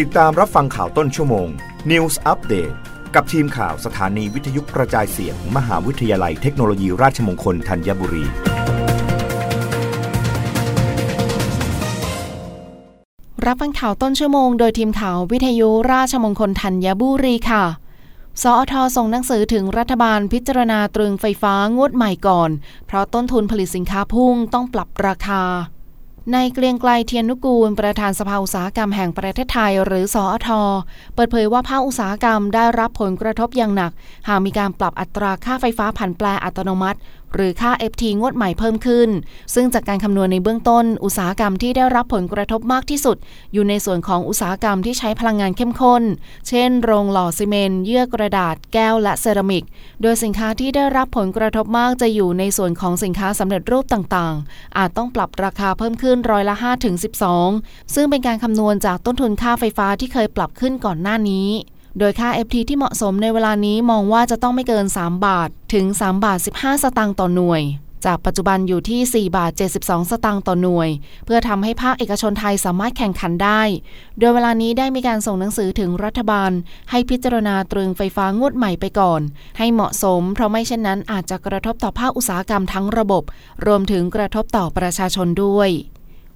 ติดตามรับฟังข่าวต้นชั่วโมง News Update กับทีมข่าวสถานีวิทยุกระจายเสียงมหาวิทยาลัยเทคโนโลยีราชมงคลธัญบุรี รับฟังข่าวต้นชั่วโมงโดยทีมข่าววิทยุราชมงคลธัญบุรีค่ะสอทส่งหนังสือถึงรัฐบาลพิจารณาตรึงไฟฟ้างวดใหม่ก่อน เพราะต้นทุนผลิตสินค้าพุ่งต้องปรับราคา ในเกรียงไกลเทียนนุกูล ประธานสภาอุตสาหกรรมแห่งประเทศไทย หรือส.อ.ท.เปิดเผยว่าภาคอุตสาหกรรมได้รับผลกระทบอย่างหนัก หากมีการปรับอัตราค่าไฟฟ้าผันแปรอัตโนมัติ หรือค่า FT งวดใหม่เพิ่มขึ้น ซึ่งจากการคำนวณในเบื้องต้น อุตสาหกรรมที่ได้รับผลกระทบมากที่สุด อยู่ในส่วนของอุตสาหกรรมที่ใช้พลังงานเข้มข้น เช่น โรงหล่อซีเมนต์เยื่อกระดาษ แก้วและเซรามิก โดยสินค้าที่ได้รับผลกระทบมากจะอยู่ในส่วนของสินค้าสำเร็จรูปต่างๆ อาจต้องปรับราคาเพิ่มขึ้นร้อยละ5ถึง12 ซึ่งเป็นการคำนวณจากต้นทุนค่าไฟฟ้าที่เคยปรับขึ้นก่อนหน้านี้ โดยค่า FT ที่เหมาะสมในเวลานี้มองว่าจะต้องไม่เกิน 3 บาท ถึง 3 บาท 15 สตางค์ต่อหน่วย จากปัจจุบันอยู่ที่ 4 บาท 72 สตางค์ต่อหน่วย เพื่อทำให้ภาคเอกชนไทยสามารถแข่งขันได้ โดยเวลานี้ได้มีการส่งหนังสือถึงรัฐบาล ให้พิจารณาตรึงไฟฟ้างวดใหม่ไปก่อน ให้เหมาะสม เพราะไม่เช่นนั้นอาจจะกระทบต่อภาคอุตสาหกรรมทั้งระบบ รวมถึงกระทบต่อประชาชนด้วย